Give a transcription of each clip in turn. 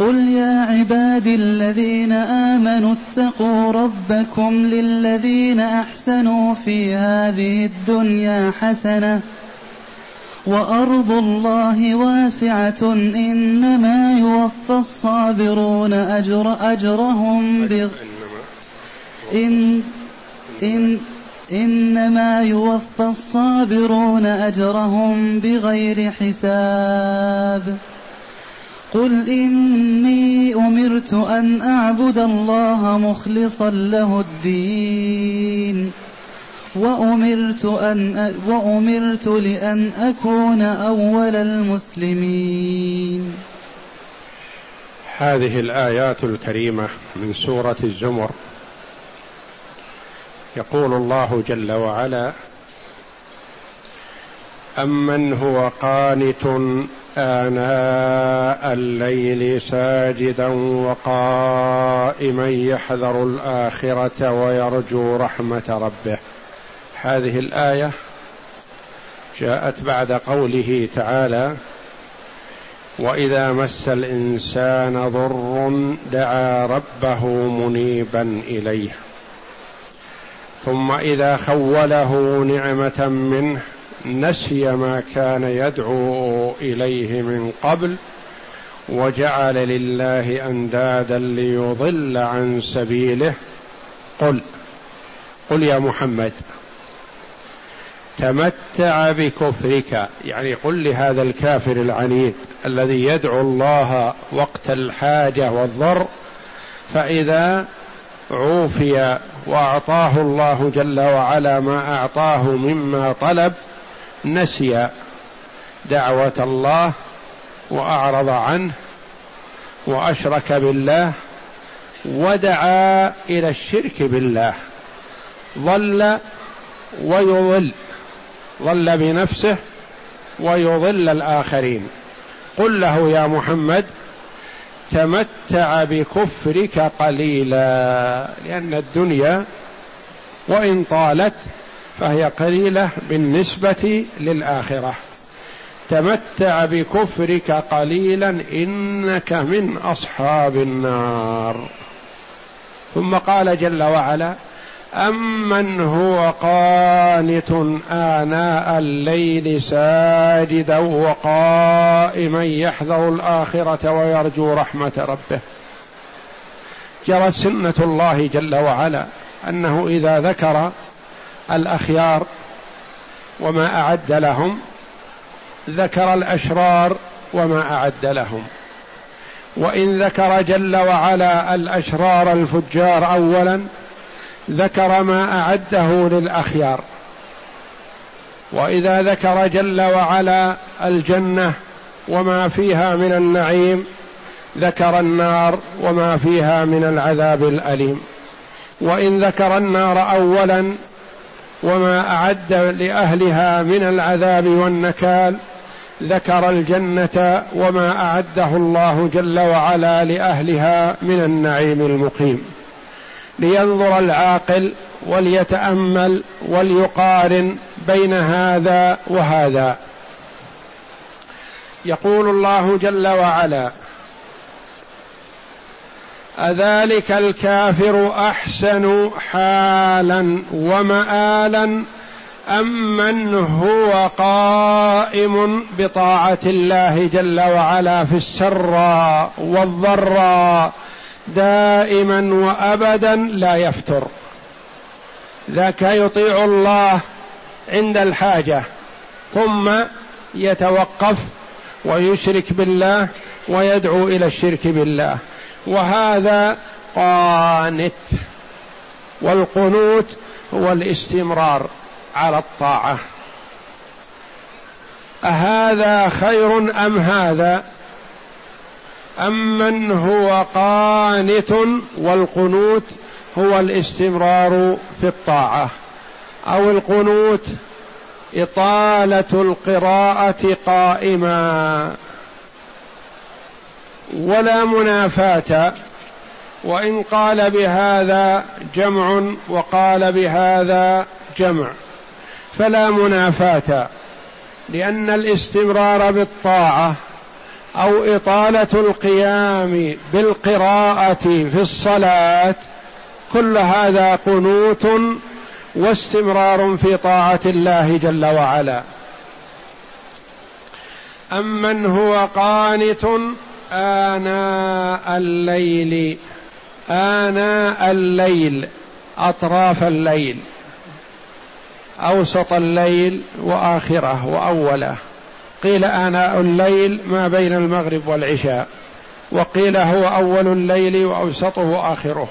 قل يا عبادي الذين آمنوا اتقوا ربكم للذين أحسنوا في هذه الدنيا حسنة وأرض الله واسعة إنما يوفى الصابرون أجر أجرهم بغ إن إن إنما يوفى الصابرون أجرهم بغير حساب قل إني أمرت أن أعبد الله مخلصا له الدين وأمرت أن وأمرت لأن أكون أول المسلمين. هذه الآيات الكريمة من سورة الزمر يقول الله جل وعلا: أمن هو قانت آناء الليل ساجدا وقائما يحذر الآخرة ويرجو رحمة ربه. هذه الآية جاءت بعد قوله تعالى وإذا مس الإنسان ضر دعا ربه منيبا إليه. ثم إذا خوله نعمة منه نسي ما كان يدعو إليه من قبل وجعل لله أندادا ليضل عن سبيله. قل قل يا محمد تمتع بكفرك يعني قل لهذا الكافر العنيد الذي يدعو الله وقت الحاجة والضر فإذا عوفي وأعطاه الله جل وعلا ما أعطاه مما طلب نسي دعوة الله وأعرض عنه وأشرك بالله ودعا إلى الشرك بالله. ضل ويضل ضل بنفسه ويضل الآخرين. قل له يا محمد تمتع بكفرك قليلا لأن الدنيا وإن طالت فهي قليلة بالنسبة للآخرة. تمتع بكفرك قليلا إنك من أصحاب النار. ثم قال جل وعلا امن هو قانت آناء الليل ساجدا وقائما يحذر الآخرة ويرجو رحمة ربه. جرت سنة الله جل وعلا أنه إذا ذكر الأخيار وما أعد لهم ذكر الأشرار وما أعد لهم. وإن ذكر جل وعلا الأشرار الفجار اولا ذكر ما أعده للأخيار. وإذا ذكر جل وعلا الجنة وما فيها من النعيم ذكر النار وما فيها من العذاب الأليم. وإن ذكر النار اولا وما أعد لأهلها من العذاب والنكال ذكر الجنة وما أعده الله جل وعلا لأهلها من النعيم المقيم. لينظر العاقل وليتأمل وليقارن بين هذا وهذا. يقول الله جل وعلا أذلك الكافر أحسن حالا ومآلا أمن هو قائم بطاعة الله جل وعلا في السراء والضراء دائما وأبدا لا يفتر. ذاك يطيع الله عند الحاجة ثم يتوقف ويشرك بالله ويدعو إلى الشرك بالله. وهذا قانت والقنوت هو الاستمرار على الطاعة. أهذا خير أم هذا؟ أمن هو قانت والقنوت هو الاستمرار في الطاعة؟ أو القنوت إطالة القراءة قائما؟ ولا منافاة وإن قال بهذا جمع وقال بهذا جمع فلا منافاة لأن الاستمرار بالطاعة أو إطالة القيام بالقراءة في الصلاة كل هذا قنوت واستمرار في طاعة الله جل وعلا. أمن هو قانت آناء الليل آناء الليل أطراف الليل أوسط الليل وآخرة وأولة. قيل آناء الليل ما بين المغرب والعشاء وقيل هو أول الليل وأوسطه وآخره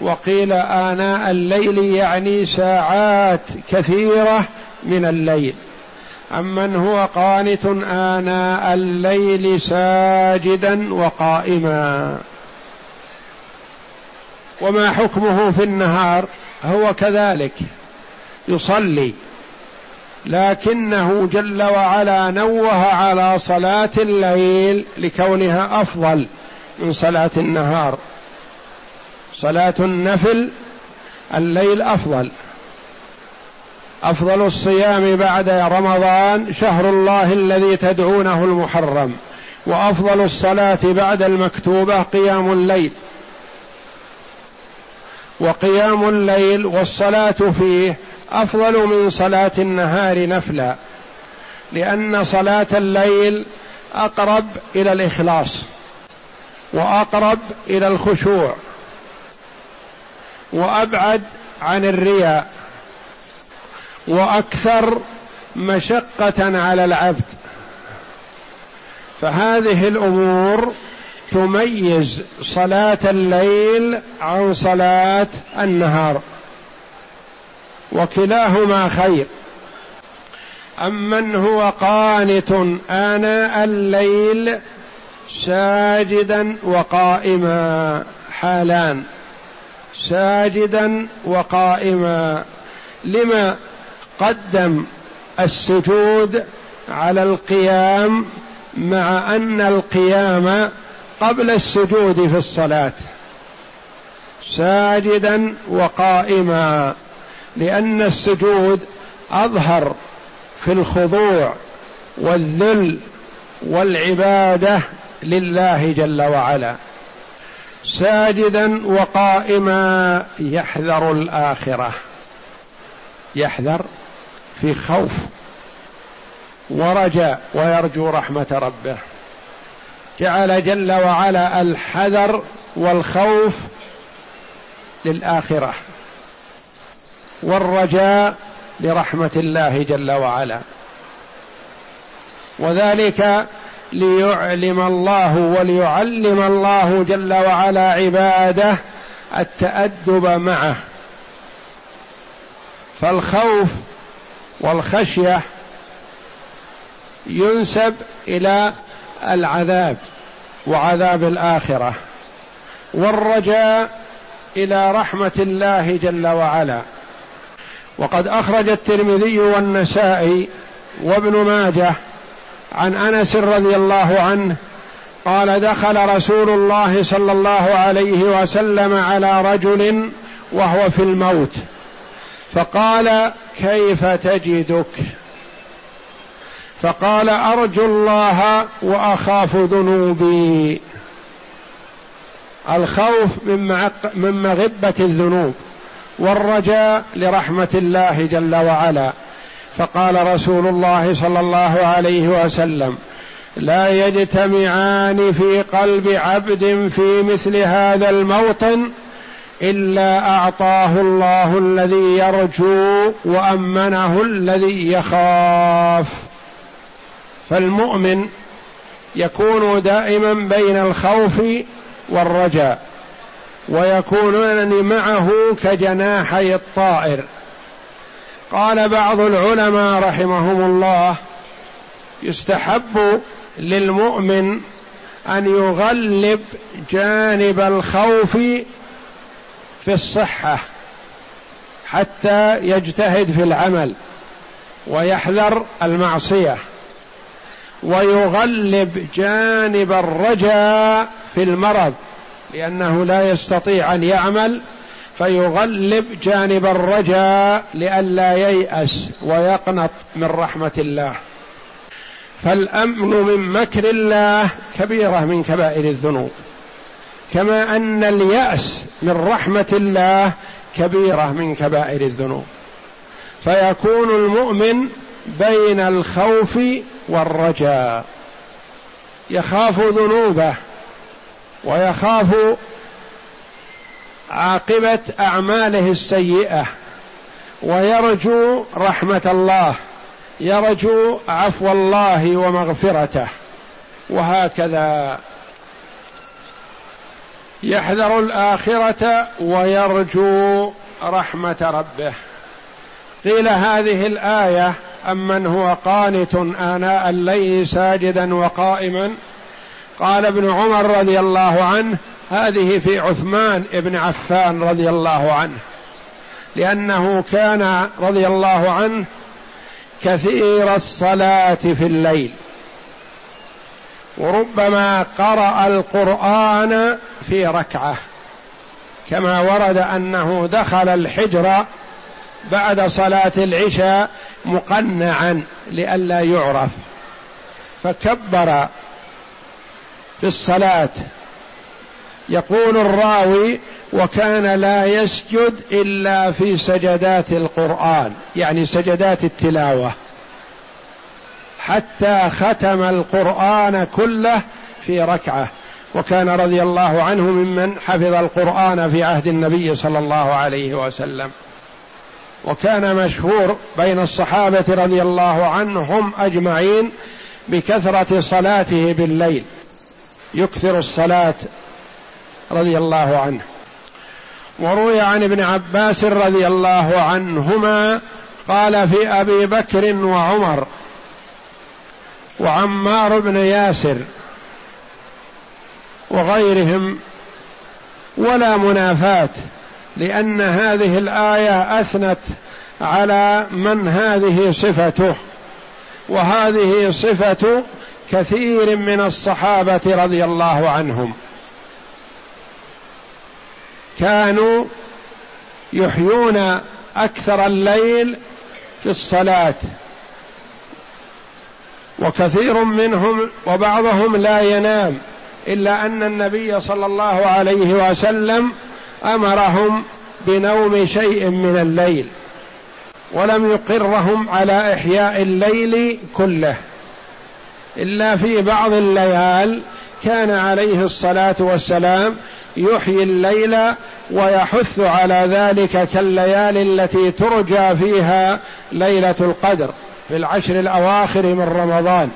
وقيل آناء الليل يعني ساعات كثيرة من الليل. أمن هو قانت آناء الليل ساجدا وقائما. وما حكمه في النهار؟ هو كذلك يصلي. لكنه جل وعلا نوه على صلاة الليل لكونها أفضل من صلاة النهار. صلاة النفل الليل أفضل. أفضل الصيام بعد رمضان شهر الله الذي تدعونه المحرم وأفضل الصلاة بعد المكتوبة قيام الليل. وقيام الليل والصلاة فيه أفضل من صلاة النهار نفلا لأن صلاة الليل أقرب إلى الإخلاص وأقرب إلى الخشوع وأبعد عن الرياء. وأكثر مشقة على العبد. فهذه الأمور تميز صلاة الليل عن صلاة النهار. وكلاهما خير. أمن هو قانت آناء الليل ساجدا وقائما حالان. ساجدا وقائما. لما؟ قدم السجود على القيام مع أن القيام قبل السجود في الصلاة ساجدا وقائما لأن السجود أظهر في الخضوع والذل والعبادة لله جل وعلا. ساجدا وقائما يحذر الآخرة. يحذر في خوف ورجاء ويرجو رحمة ربه. جعل جل وعلا الحذر والخوف للآخرة والرجاء لرحمة الله جل وعلا. وذلك ليعلم الله وليعلم الله جل وعلا عباده التأدب معه. فالخوف والخشية ينسب إلى العذاب وعذاب الآخرة والرجاء إلى رحمة الله جل وعلا. وقد أخرج الترمذي والنسائي وابن ماجه عن أنس رضي الله عنه قال دخل رسول الله صلى الله عليه وسلم على رجل وهو في الموت. فقال كيف تجدك؟ فقال أرجو الله وأخاف ذنوبي. الخوف من مغبة الذنوب والرجاء لرحمة الله جل وعلا. فقال رسول الله صلى الله عليه وسلم لا يجتمعان في قلب عبد في مثل هذا الموطن إلا أعطاه الله الذي يرجو وأمنه الذي يخاف. فالمؤمن يكون دائما بين الخوف والرجاء ويكونان معه كجناحي الطائر. قال بعض العلماء رحمهم الله يستحب للمؤمن أن يغلب جانب الخوف في الصحة حتى يجتهد في العمل ويحذر المعصية ويغلب جانب الرجاء في المرض لأنه لا يستطيع أن يعمل فيغلب جانب الرجاء لئلا ييأس ويقنط من رحمة الله. فالأمن من مكر الله كبيرة من كبائر الذنوب. كما أن اليأس من رحمة الله كبيرة من كبائر الذنوب. فيكون المؤمن بين الخوف والرجاء. يخاف ذنوبه ويخاف عاقبة أعماله السيئة. ويرجو رحمة الله. يرجو عفو الله ومغفرته. وهكذا. يحذر الآخرة ويرجو رحمة ربه. قيل هذه الآية امن هو قانت آناء الليل ساجدا وقائما؟ قال ابن عمر رضي الله عنه هذه في عثمان بن عفان رضي الله عنه. لأنه كان رضي الله عنه كثير الصلاة في الليل. وربما قرأ القرآن في ركعة. كما ورد أنه دخل الحجر بعد صلاة العشاء مقنعا لئلا يعرف. فكبر في الصلاة. يقول الراوي وكان لا يسجد إلا في سجدات القرآن يعني سجدات التلاوة. حتى ختم القرآن كله في ركعة. وكان رضي الله عنه ممن حفظ القرآن في عهد النبي صلى الله عليه وسلم. وكان مشهور بين الصحابة رضي الله عنهم أجمعين بكثرة صلاته بالليل. يكثر الصلاة رضي الله عنه. وروي عن ابن عباس رضي الله عنهما قال في أبي بكر وعمر وعمار بن ياسر وغيرهم ولا منافاة لأن هذه الآية أثنت على من هذه صفته وهذه صفة كثير من الصحابة رضي الله عنهم. كانوا يحيون أكثر الليل في الصلاة وكثير منهم وبعضهم لا ينام. إلا أن النبي صلى الله عليه وسلم أمرهم بنوم شيء من الليل ولم يقرهم على إحياء الليل كله. إلا في بعض الليال كان عليه الصلاة والسلام يحيي الليل ويحث على ذلك كالليالي التي ترجى فيها ليلة القدر في العشر الأواخر من رمضان.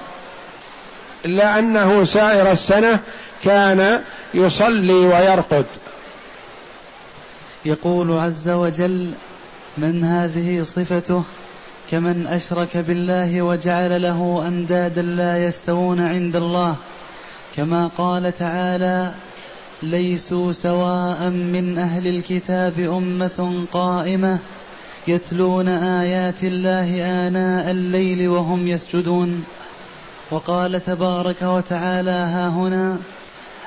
إلا أنه سائر السنة كان يصلي ويرقد. يقول عز وجل من هذه صفته؟ كمن أشرك بالله وجعل له أندادا لا يستوون عند الله. كما قال تعالى ليسوا سواء من أهل الكتاب أمة قائمة يتلون آيات الله آناء الليل وهم يسجدون. وقال تبارك وتعالى ها هنا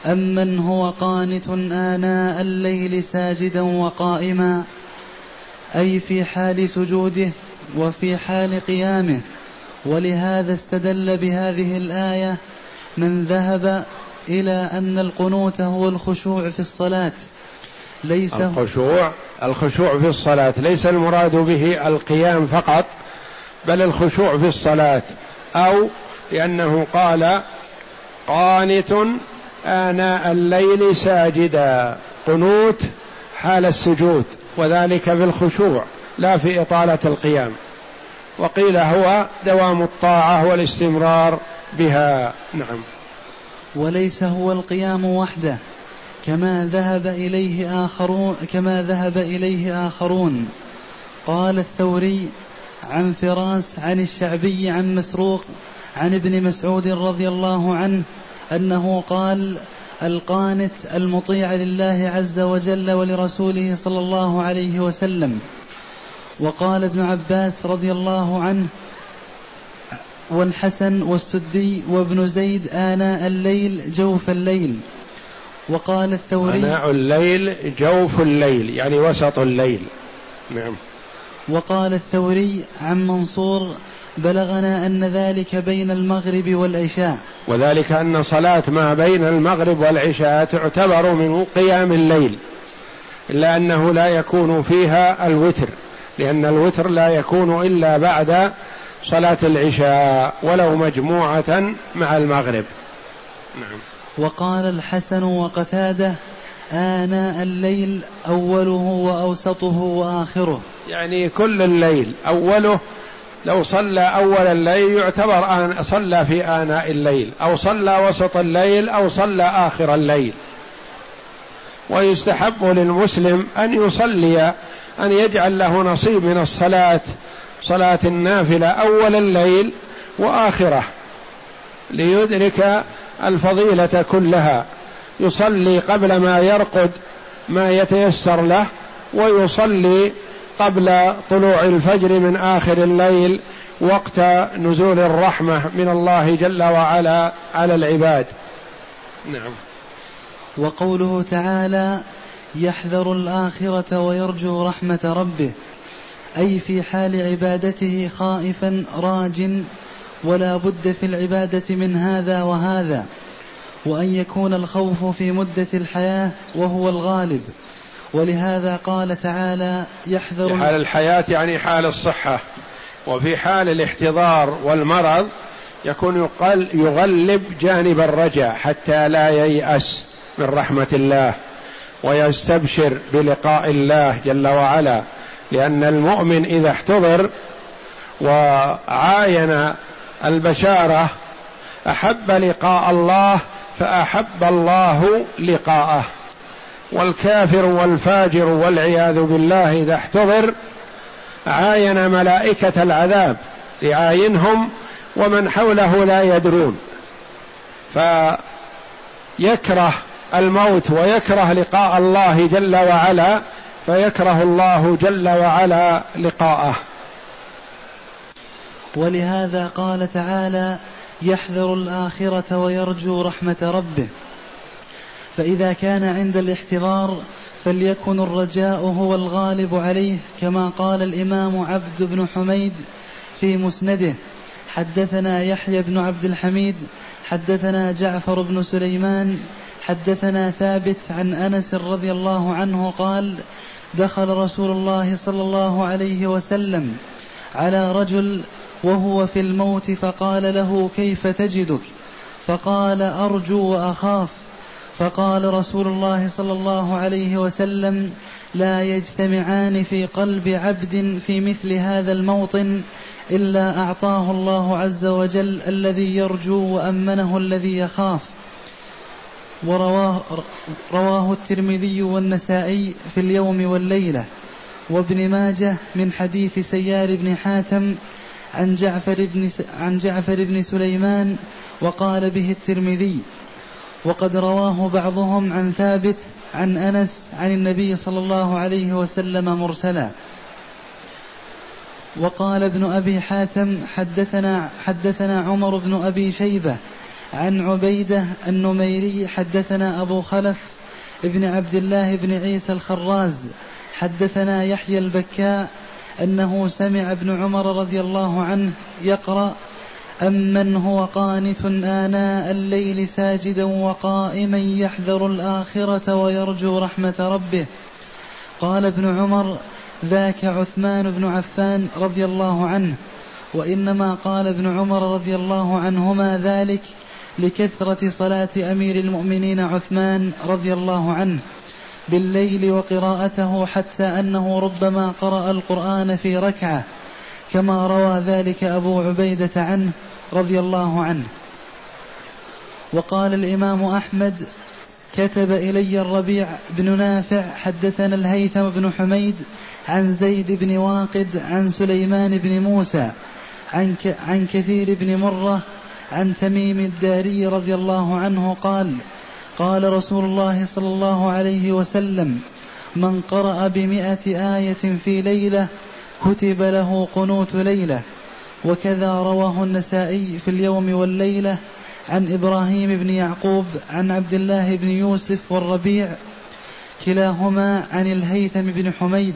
امن هو قانت اناء الليل ساجدا وقائما اي في حال سجوده وفي حال قيامه. ولهذا استدل بهذه الآية من ذهب إلى أن القنوت هو الخشوع في الصلاة. ليس الخشوع الخشوع في الصلاة. ليس المراد به القيام فقط بل الخشوع في الصلاة. أو لأنه قال قانت آناء الليل ساجدا قنوت حال السجود وذلك بالخشوع لا في إطالة القيام. وقيل هو دوام الطاعة والاستمرار بها. نعم. وليس هو القيام وحده كما ذهب إليه آخرون كما ذهب إليه آخرون. قال الثوري عن فراس عن الشعبي عن مسروق عن ابن مسعود رضي الله عنه أنه قال القانت المطيع لله عز وجل ولرسوله صلى الله عليه وسلم. وقال ابن عباس رضي الله عنه والحسن والسدي وابن زيد آناء الليل جوف الليل. وقال الثوري آناء الليل جوف الليل يعني وسط الليل. نعم. وقال الثوري عن منصور بلغنا أن ذلك بين المغرب والعشاء. وذلك أن صلاة ما بين المغرب والعشاء تعتبر من قيام الليل إلا أنه لا يكون فيها الوتر لأن الوتر لا يكون إلا بعد صلاة العشاء ولو مجموعة مع المغرب. نعم. وقال الحسن وقتاده آناء الليل أوله وأوسطه وآخره. يعني كل الليل أوله لو صلى أول الليل يعتبر آن صلى في آناء الليل أو صلى وسط الليل أو صلى آخر الليل. ويستحب للمسلم أن يصلي أن يجعل له نصيب من الصلاة صلاة النافلة أول الليل وآخره ليدرك الفضيلة كلها. يصلي قبل ما يرقد ما يتيسر له ويصلي قبل طلوع الفجر من آخر الليل وقت نزول الرحمة من الله جل وعلا على العباد. نعم. وقوله تعالى يحذر الآخرة ويرجو رحمة ربه أي في حال عبادته خائفا راج ولا بد في العبادة من هذا وهذا وأن يكون الخوف في مدة الحياة وهو الغالب. ولهذا قال تعالى يحذر حال الحياة يعني حال الصحة وفي حال الاحتضار والمرض يكون يقل يغلب جانب الرجاء حتى لا ييأس من رحمة الله ويستبشر بلقاء الله جل وعلا لأن المؤمن إذا احتضر وعاين البشارة أحب لقاء الله فأحب الله لقاءه. والكافر والفاجر والعياذ بالله إذا احتضر عاين ملائكة العذاب يعاينهم ومن حوله لا يدرون. فيكره الموت ويكره لقاء الله جل وعلا فيكره الله جل وعلا لقاءه. ولهذا قال تعالى يحذر الآخرة ويرجو رحمة ربه. فإذا كان عند الاحتضار فليكن الرجاء هو الغالب عليه كما قال الإمام عبد بن حميد في مسنده. حدثنا يحيى بن عبد الحميد حدثنا جعفر بن سليمان حدثنا ثابت عن أنس رضي الله عنه قال دخل رسول الله صلى الله عليه وسلم على رجل وهو في الموت فقال له كيف تجدك؟ فقال أرجو وأخاف. فقال رسول الله صلى الله عليه وسلم لا يجتمعان في قلب عبد في مثل هذا الموطن إلا أعطاه الله عز وجل الذي يرجو وأمنه الذي يخاف. ورواه رواه الترمذي والنسائي في اليوم والليلة. وابن ماجه من حديث سيار بن حاتم عن جعفر بن عن جعفر بن سليمان وقال به الترمذي وقد رواه بعضهم عن ثابت عن أنس عن النبي صلى الله عليه وسلم مرسلا. وقال ابن أبي حاتم حدثنا حدثنا عمر بن أبي شيبة عن عبيدة النميري حدثنا أبو خلف ابن عبد الله بن عيسى الخراز حدثنا يحيى البكاء أنه سمع ابن عمر رضي الله عنه يقرأ أمن هو قانت آناء الليل ساجدا وقائما يحذر الآخرة ويرجو رحمة ربه. قال ابن عمر ذاك عثمان بن عفان رضي الله عنه. وإنما قال ابن عمر رضي الله عنهما ذلك لكثرة صلاة أمير المؤمنين عثمان رضي الله عنه. بالليل وقراءته حتى أنه ربما قرأ القرآن في ركعة. كما روى ذلك أبو عبيدة عنه رضي الله عنه. وقال الإمام أحمد كتب إلي الربيع بن نافع حدثنا الهيثم بن حميد عن زيد بن واقد عن سليمان بن موسى عن, عن كثير بن مرة عن تميم الداري رضي الله عنه قال قال رسول الله صلى الله عليه وسلم من قرأ بمئة آية في ليلة كتب له قنوت ليلة وكذا رواه النسائي في اليوم والليلة عن إبراهيم بن يعقوب عن عبد الله بن يوسف والربيع كلاهما عن الهيثم بن حميد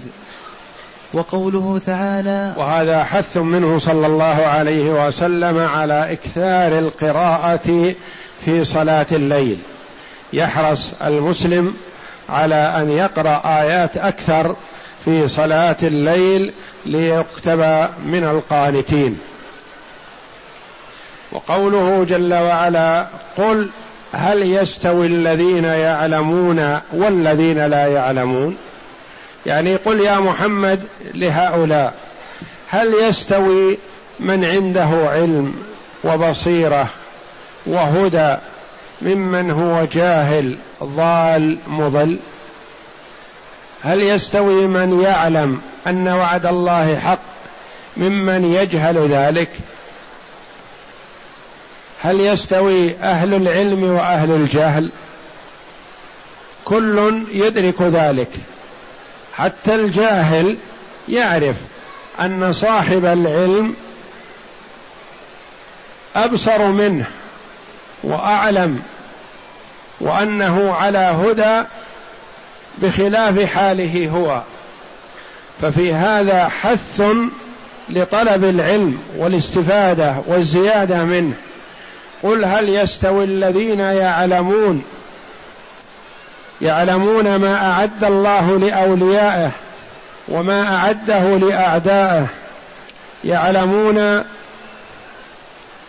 وقوله تعالى وهذا حث منه صلى الله عليه وسلم على إكثار القراءة في صلاة الليل. يحرص المسلم على أن يقرأ آيات أكثر في صلاة الليل ليكتب من القانتين. وقوله جل وعلا قل هل يستوي الذين يعلمون والذين لا يعلمون؟ يعني قل يا محمد لهؤلاء هل يستوي من عنده علم وبصيرة وهدى ممن هو جاهل ضال مضل؟ هل يستوي من يعلم أن وعد الله حق ممن يجهل ذلك. هل يستوي أهل العلم وأهل الجهل؟ كل يدرك ذلك. حتى الجاهل يعرف أن صاحب العلم أبصر منه وأعلم وأنه على هدى بخلاف حاله هو. ففي هذا حث لطلب العلم والاستفادة والزيادة منه. قل هل يستوي الذين يعلمون يعلمون ما أعد الله لأوليائه وما أعده لأعدائه. يعلمون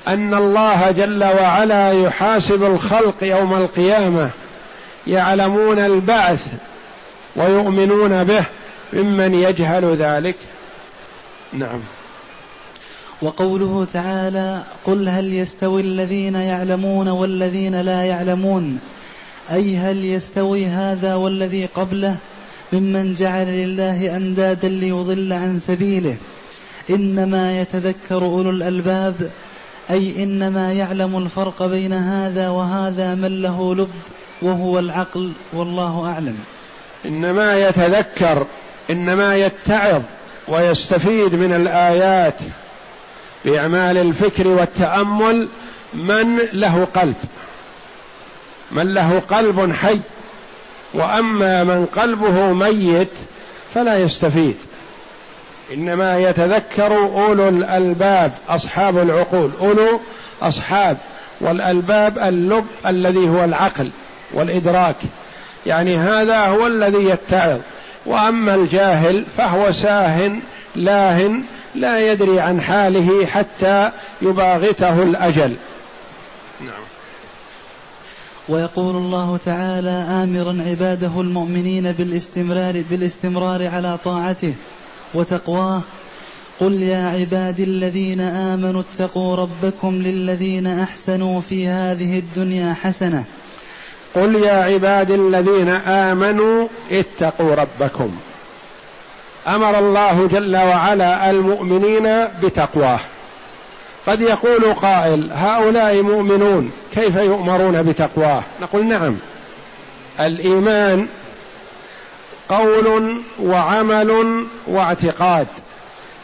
أن الله جل وعلا يحاسب الخلق يوم القيامة. يعلمون البعث ويؤمنون به. ممن يجهل ذلك. نعم. وقوله تعالى قل هل يستوي الذين يعلمون والذين لا يعلمون؟ أي هل يستوي هذا والذي قبله؟ ممن جعل لله أندادا ليضل عن سبيله. إنما يتذكر أولو الألباب أي إنما يعلم الفرق بين هذا وهذا من له لب وهو العقل والله أعلم. إنما يتذكر إنما يتعظ ويستفيد من الآيات بأعمال الفكر والتأمل من له قلب. من له قلب حي. وأما من قلبه ميت فلا يستفيد. إنما يتذكر أولو الألباب أصحاب العقول. أولو أصحاب والألباب اللب الذي هو العقل والإدراك. يعني هذا هو الذي يتعظ. وأما الجاهل فهو ساه لاه لا يدري عن حاله حتى يباغته الأجل. نعم. ويقول الله تعالى آمرا عباده المؤمنين بالاستمرار بالاستمرار على طاعته وتقواه. قل يا عبادي الذين آمنوا اتقوا ربكم للذين أحسنوا في هذه الدنيا حسنة قل يا عبادي الذين آمنوا اتقوا ربكم. أمر الله جل وعلا المؤمنين بتقواه. قد يقول قائل هؤلاء مؤمنون كيف يؤمرون بتقواه؟ نقول نعم. الإيمان قول وعمل واعتقاد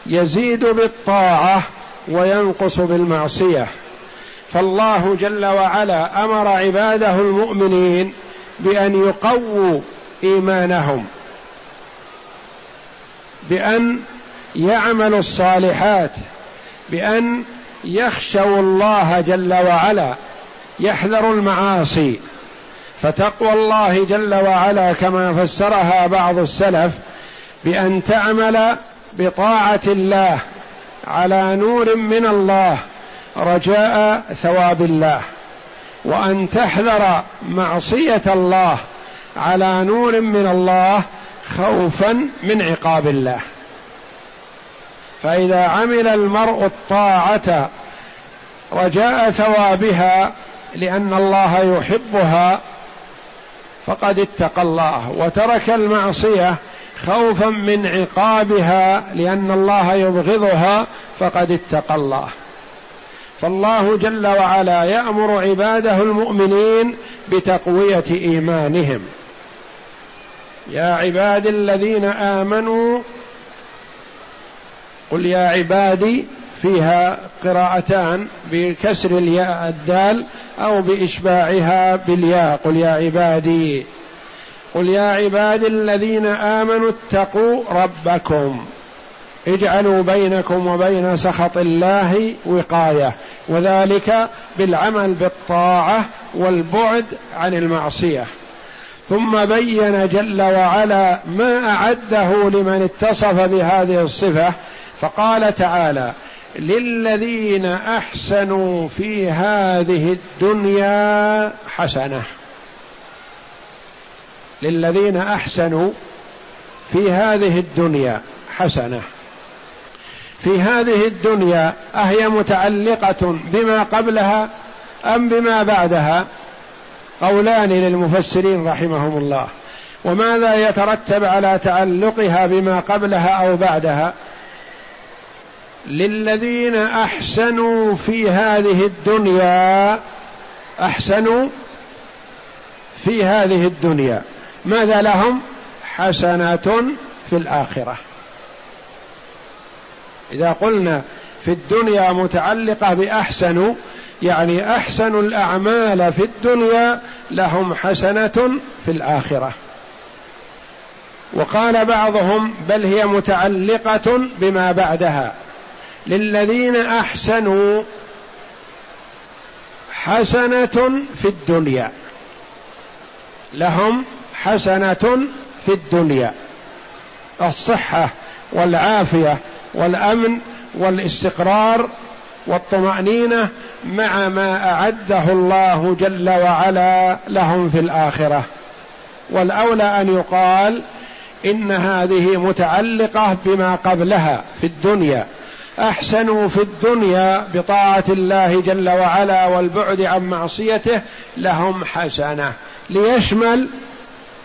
يزيد بالطاعة وينقص بالمعصية. فالله جل وعلا أمر عباده المؤمنين بأن يقووا إيمانهم. بأن يعملوا الصالحات. بأن يخشوا الله جل وعلا. يحذروا المعاصي. فتقوى الله جل وعلا كما فسرها بعض السلف بأن تعمل بطاعة الله على نور من الله. رجاء ثواب الله وأن تحذر معصية الله على نور من الله خوفا من عقاب الله. فإذا عمل المرء الطاعة رجاء ثوابها لأن الله يحبها فقد اتقى الله وترك المعصية خوفا من عقابها لأن الله يبغضها فقد اتقى الله. فالله جل وعلا يأمر عباده المؤمنين بتقوية إيمانهم. يا عبادي الذين آمنوا قل يا عبادي فيها قراءتان بكسر الياء الدال أو بإشباعها بالياء. قل يا عبادي قل يا عبادي الذين آمنوا اتقوا ربكم. اجعلوا بينكم وبين سخط الله وقاية وذلك بالعمل بالطاعة والبعد عن المعصية. ثم بين جل وعلا ما أعده لمن اتصف بهذه الصفة فقال تعالى للذين أحسنوا في هذه الدنيا حسنة. للذين أحسنوا في هذه الدنيا حسنة. في هذه الدنيا أهي متعلقة بما قبلها أم بما بعدها؟ قولان للمفسرين رحمهم الله. وماذا يترتب على تعلقها بما قبلها أو بعدها؟ للذين أحسنوا في هذه الدنيا أحسنوا في هذه الدنيا. ماذا لهم؟ حسنه في الآخرة. إذا قلنا في الدنيا متعلقة بأحسن يعني أحسن الأعمال في الدنيا لهم حسنة في الآخرة. وقال بعضهم بل هي متعلقة بما بعدها. للذين أحسنوا حسنة في الدنيا. لهم حسنة في الدنيا. الصحة والعافية والأمن والاستقرار والطمأنينة مع ما أعده الله جل وعلا لهم في الآخرة. والأولى أن يقال إن هذه متعلقة بما قبلها في الدنيا. أحسنوا في الدنيا بطاعة الله جل وعلا والبعد عن معصيته لهم حسنة. ليشمل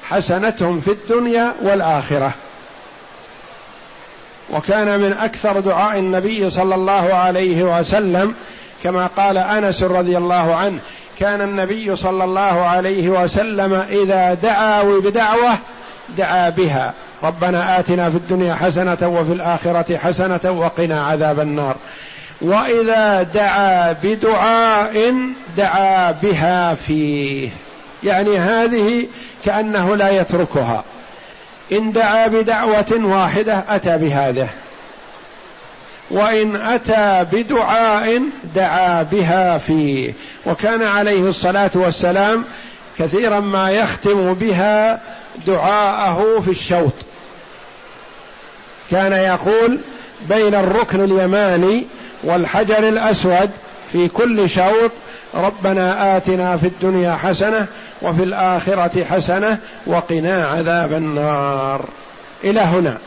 حسنتهم في الدنيا والآخرة. وكان من أكثر دعاء النبي صلى الله عليه وسلم كما قال أنس رضي الله عنه كان النبي صلى الله عليه وسلم إذا دعا بدعوة دعا بها. ربنا آتنا في الدنيا حسنة وفي الآخرة حسنة وقنا عذاب النار. وإذا دعا بدعاء دعا بها فيه. يعني هذه كأنه لا يتركها. إن دعا بدعوة واحدة أتى بهذه وإن أتى بدعاء دعا بها فيه. وكان عليه الصلاة والسلام كثيرا ما يختم بها دعاءه في الشوط. كان يقول بين الركن اليماني والحجر الأسود في كل شوط ربنا آتنا في الدنيا حسنة وفي الآخرة حسنة وقنا عذاب النار. إلى هنا.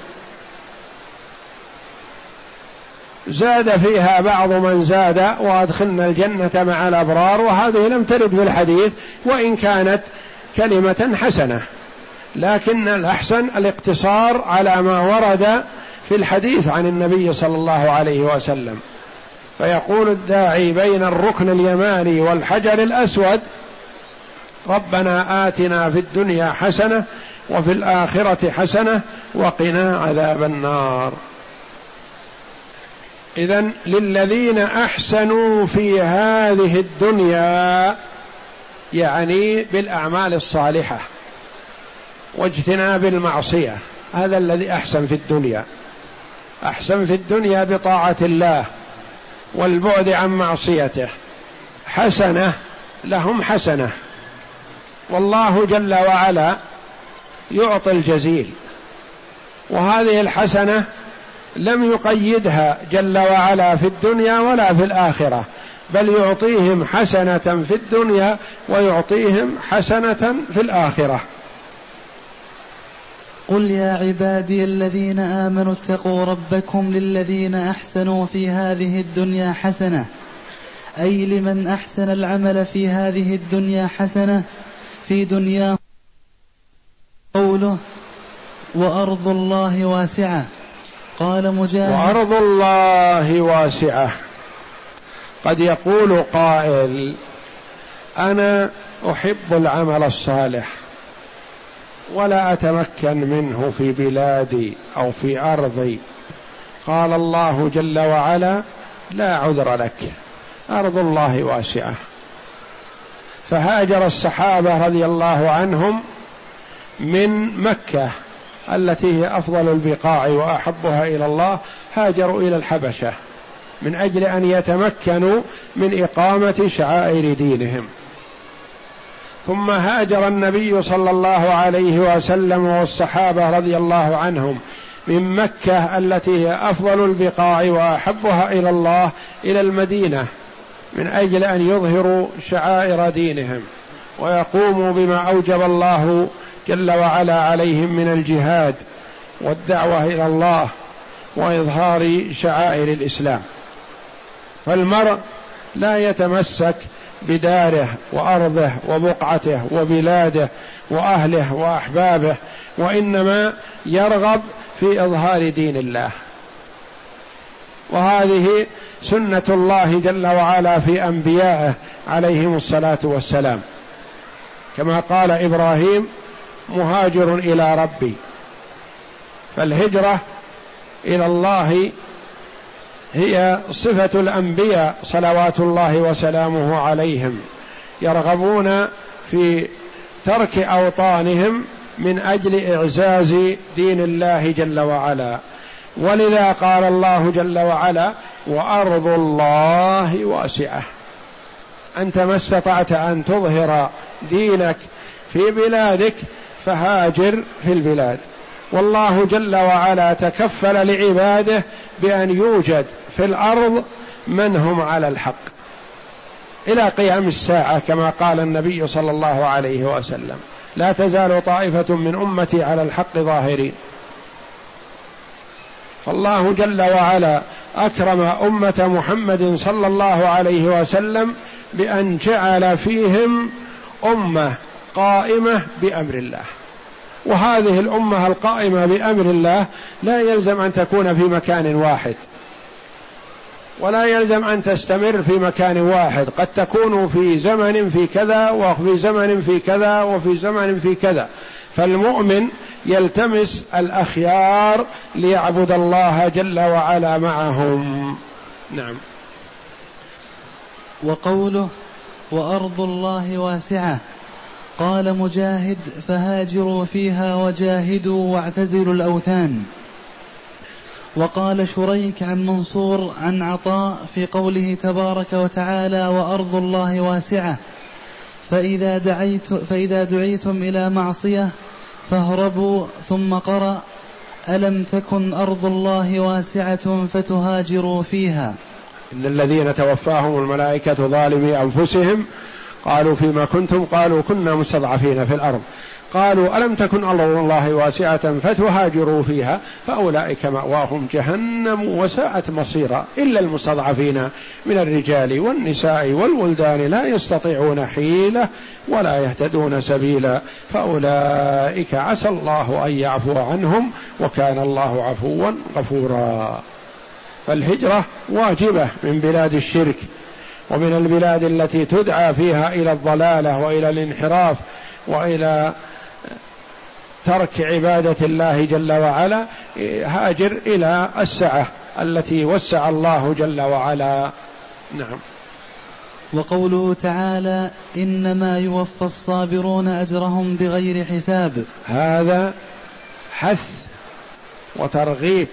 زاد فيها بعض من زاد وأدخلنا الجنة مع الأبرار وهذه لم ترد في الحديث وإن كانت كلمة حسنة. لكن الأحسن الاقتصار على ما ورد في الحديث عن النبي صلى الله عليه وسلم. فيقول الداعي بين الركن اليماني والحجر الأسود ربنا آتنا في الدنيا حسنة وفي الآخرة حسنة وقنا عذاب النار. اذا للذين أحسنوا في هذه الدنيا يعني بالأعمال الصالحة واجتناب المعصية هذا الذي أحسن في الدنيا. أحسن في الدنيا بطاعة الله. والبعد عن معصيته. حسنة لهم حسنة. والله جل وعلا يعطي الجزيل. وهذه الحسنة لم يقيدها جل وعلا في الدنيا ولا في الآخرة بل يعطيهم حسنة في الدنيا ويعطيهم حسنة في الآخرة. قل يا عبادي الذين آمنوا اتقوا ربكم للذين أحسنوا في هذه الدنيا حسنة. أي لمن أحسن العمل في هذه الدنيا حسنة في دنياه قوله وأرض الله واسعة. قال مجاهد وأرض الله واسعة. قد يقول قائل أنا أحب العمل الصالح. ولا أتمكن منه في بلادي أو في أرضي. قال الله جل وعلا لا عذر لك. أرض الله واسعة. فهاجر الصحابة رضي الله عنهم من مكة التي هي أفضل البقاع وأحبها إلى الله هاجروا إلى الحبشة من أجل أن يتمكنوا من إقامة شعائر دينهم. ثم هاجر النبي صلى الله عليه وسلم والصحابة رضي الله عنهم من مكة التي هي أفضل البقاع وأحبها إلى الله إلى المدينة من أجل أن يظهروا شعائر دينهم ويقوموا بما أوجب الله جل وعلا عليهم من الجهاد والدعوة إلى الله وإظهار شعائر الإسلام. فالمرء لا يتمسك بداره وأرضه وبقعته وبلاده وأهله وأحبابه وإنما يرغب في إظهار دين الله. وهذه سنة الله جل وعلا في أنبيائه عليهم الصلاة والسلام. كما قال إبراهيم مهاجر إلى ربي. فالهجرة إلى الله هي صفة الأنبياء صلوات الله وسلامه عليهم يرغبون في ترك أوطانهم من أجل إعزاز دين الله جل وعلا. ولذا قال الله جل وعلا وأرض الله واسعة. أنت ما استطعت أن تظهر دينك في بلادك فهاجر في البلاد. والله جل وعلا تكفل لعباده بأن يوجد في الأرض من هم على الحق. إلى قيام الساعة كما قال النبي صلى الله عليه وسلم. لا تزال طائفة من أمتي على الحق ظاهرين. فالله جل وعلا أكرم أمة محمد صلى الله عليه وسلم بأن جعل فيهم أمة قائمة بأمر الله. وهذه الأمة القائمة بأمر الله لا يلزم أن تكون في مكان واحد. ولا يلزم أن تستمر في مكان واحد. قد تكون في زمن في كذا وفي زمن في كذا وفي زمن في كذا. فالمؤمن يلتمس الأخيار ليعبد الله جل وعلا معهم. نعم. وقوله وأرض الله واسعة. قال مجاهد فهاجروا فيها وجاهدوا واعتزلوا الأوثان. وقال شريك عن منصور عن عطاء في قوله تبارك وتعالى وأرض الله واسعة. فإذا دعيت فإذا دعيتم إلى معصية فاهربوا ثم قرأ ألم تكن أرض الله واسعة فتهاجروا فيها. إن الذين توفاهم الملائكة ظالمي أنفسهم قالوا فيما كنتم قالوا كنا مستضعفين في الأرض. قالوا ألم تكن أرض الله واسعة فتهاجروا فيها؟ فأولئك مأواهم جهنم وساءت مصيرا. إلا المستضعفين من الرجال والنساء والولدان لا يستطيعون حيلة ولا يهتدون سبيلا. فأولئك عسى الله أن يعفو عنهم وكان الله عفوا غفورا. فالهجرة واجبة من بلاد الشرك. ومن البلاد التي تدعى فيها إلى الضلالة وإلى الانحراف وإلى ترك عبادة الله جل وعلا هاجر إلى السعة التي وسع الله جل وعلا. نعم. وقوله تعالى إنما يوفى الصابرون أجرهم بغير حساب. هذا حث وترغيب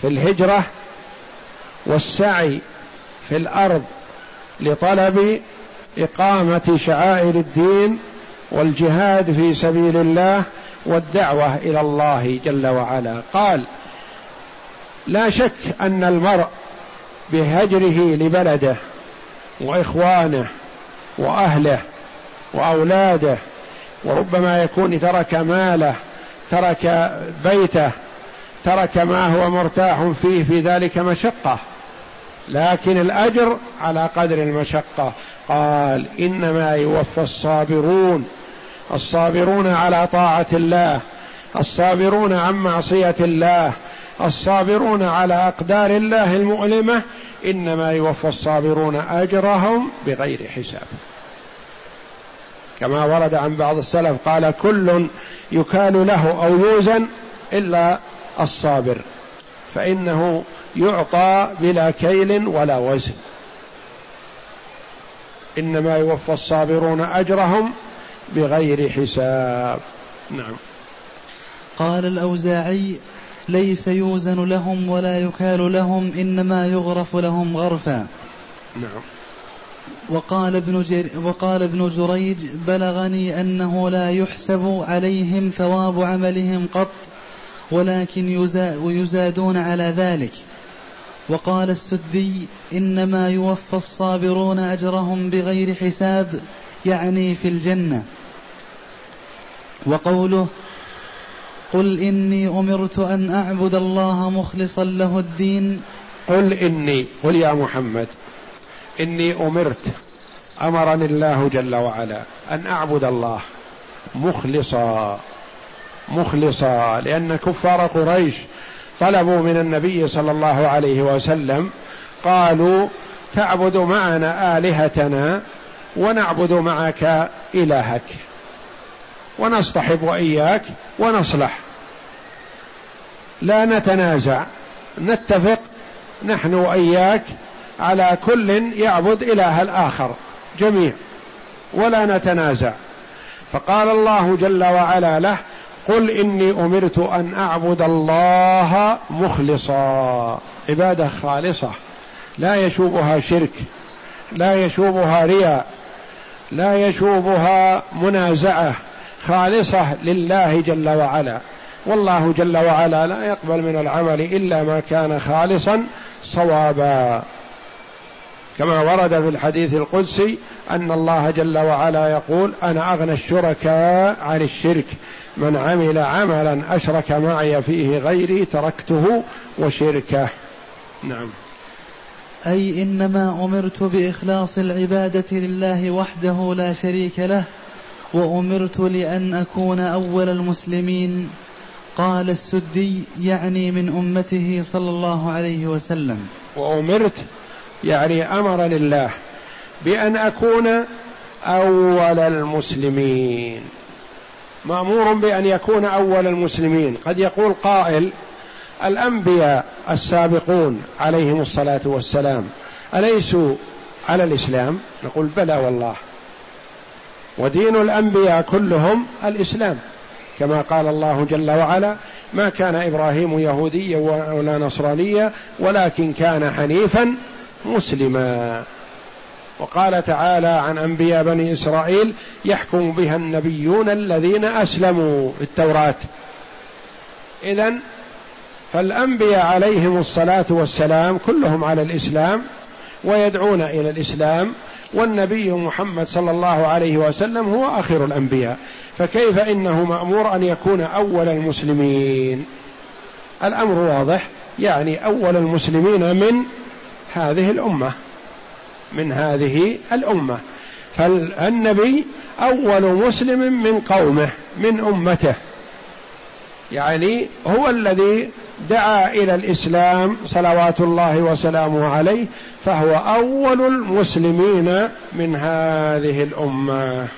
في الهجرة والسعي في الأرض لطلب إقامة شعائر الدين والجهاد في سبيل الله والدعوة إلى الله جل وعلا. قال لا شك أن المرء بهجره لبلده وإخوانه وأهله وأولاده وربما يكون ترك ماله ترك بيته ترك ما هو مرتاح فيه في ذلك مشقة. لكن الأجر على قدر المشقة. قال إنما يوفى الصابرون. الصابرون على طاعة الله. الصابرون عن معصية الله. الصابرون على أقدار الله المؤلمة. إنما يوفى الصابرون أجرهم بغير حساب. كما ورد عن بعض السلف قال كل يكال له أو يوزن إلا الصابر. فإنه يعطى بلا كيل ولا وزن. إنما يوفى الصابرون أجرهم بغير حساب. نعم. قال الأوزاعي ليس يوزن لهم ولا يكال لهم إنما يغرف لهم غرفا. نعم. وقال ابن جر وقال ابن جريج بلغني أنه لا يحسب عليهم ثواب عملهم قط ولكن يزادون على ذلك. وقال السدي إنما يوفى الصابرون أجرهم بغير حساب يعني في الجنة. وقوله قل إني أمرت أن أعبد الله مخلصا له الدين. قل إني قل يا محمد إني أمرت أمرني الله جل وعلا أن أعبد الله مخلصا مخلصا لأن كفار قريش طلبوا من النبي صلى الله عليه وسلم قالوا تعبد معنا آلهتنا ونعبد معك إلهك ونصطحب وإياك ونصلح. لا نتنازع نتفق نحن وإياك على كل يعبد إله الآخر جميع ولا نتنازع. فقال الله جل وعلا له قل إني أمرت أن أعبد الله مخلصا. عبادة خالصة. لا يشوبها شرك. لا يشوبها رياء. لا يشوبها منازعة. خالصة لله جل وعلا. والله جل وعلا لا يقبل من العمل إلا ما كان خالصا صوابا. كما ورد في الحديث القدسي أن الله جل وعلا يقول أنا أغنى الشركاء عن الشرك. من عمل عملا أشرك معي فيه غيري تركته وشركه. نعم. أي إنما أمرت بإخلاص العبادة لله وحده لا شريك له وأمرت لأن أكون أول المسلمين قال السدي يعني من أمته صلى الله عليه وسلم. وأمرت يعني امرني الله بأن أكون أول المسلمين. مأمور بأن يكون أول المسلمين. قد يقول قائل الأنبياء السابقون عليهم الصلاة والسلام أليسوا على الإسلام؟ نقول بلى والله. ودين الأنبياء كلهم الإسلام. كما قال الله جل وعلا ما كان إبراهيم يهوديا ولا نصرانيا ولكن كان حنيفا مسلما. وقال تعالى عن أنبياء بني إسرائيل يحكم بها النبيون الذين أسلموا التوراه اذا فالأنبياء عليهم الصلاة والسلام كلهم على الإسلام ويدعون إلى الإسلام والنبي محمد صلى الله عليه وسلم هو آخر الأنبياء. فكيف إنه مأمور أن يكون أول المسلمين؟ الأمر واضح يعني أول المسلمين من هذه الأمة. من هذه الأمة. فالنبي أول مسلم من قومه من أمته. يعني هو الذي دعا إلى الإسلام صلوات الله وسلامه عليه فهو أول المسلمين من هذه الأمة.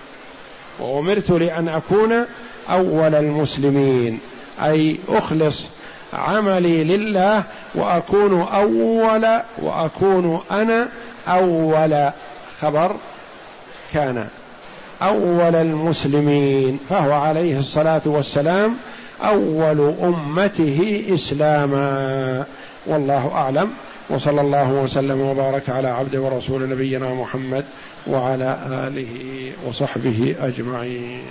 وأمرت لأن أكون أول المسلمين أي أخلص عملي لله وأكون أول وأكون أنا أول خبر كان أول المسلمين فهو عليه الصلاة والسلام أول أمته إسلاما والله أعلم. وصلى الله وسلم وبارك على عبد ورسول نبينا محمد وعلى آله وصحبه أجمعين.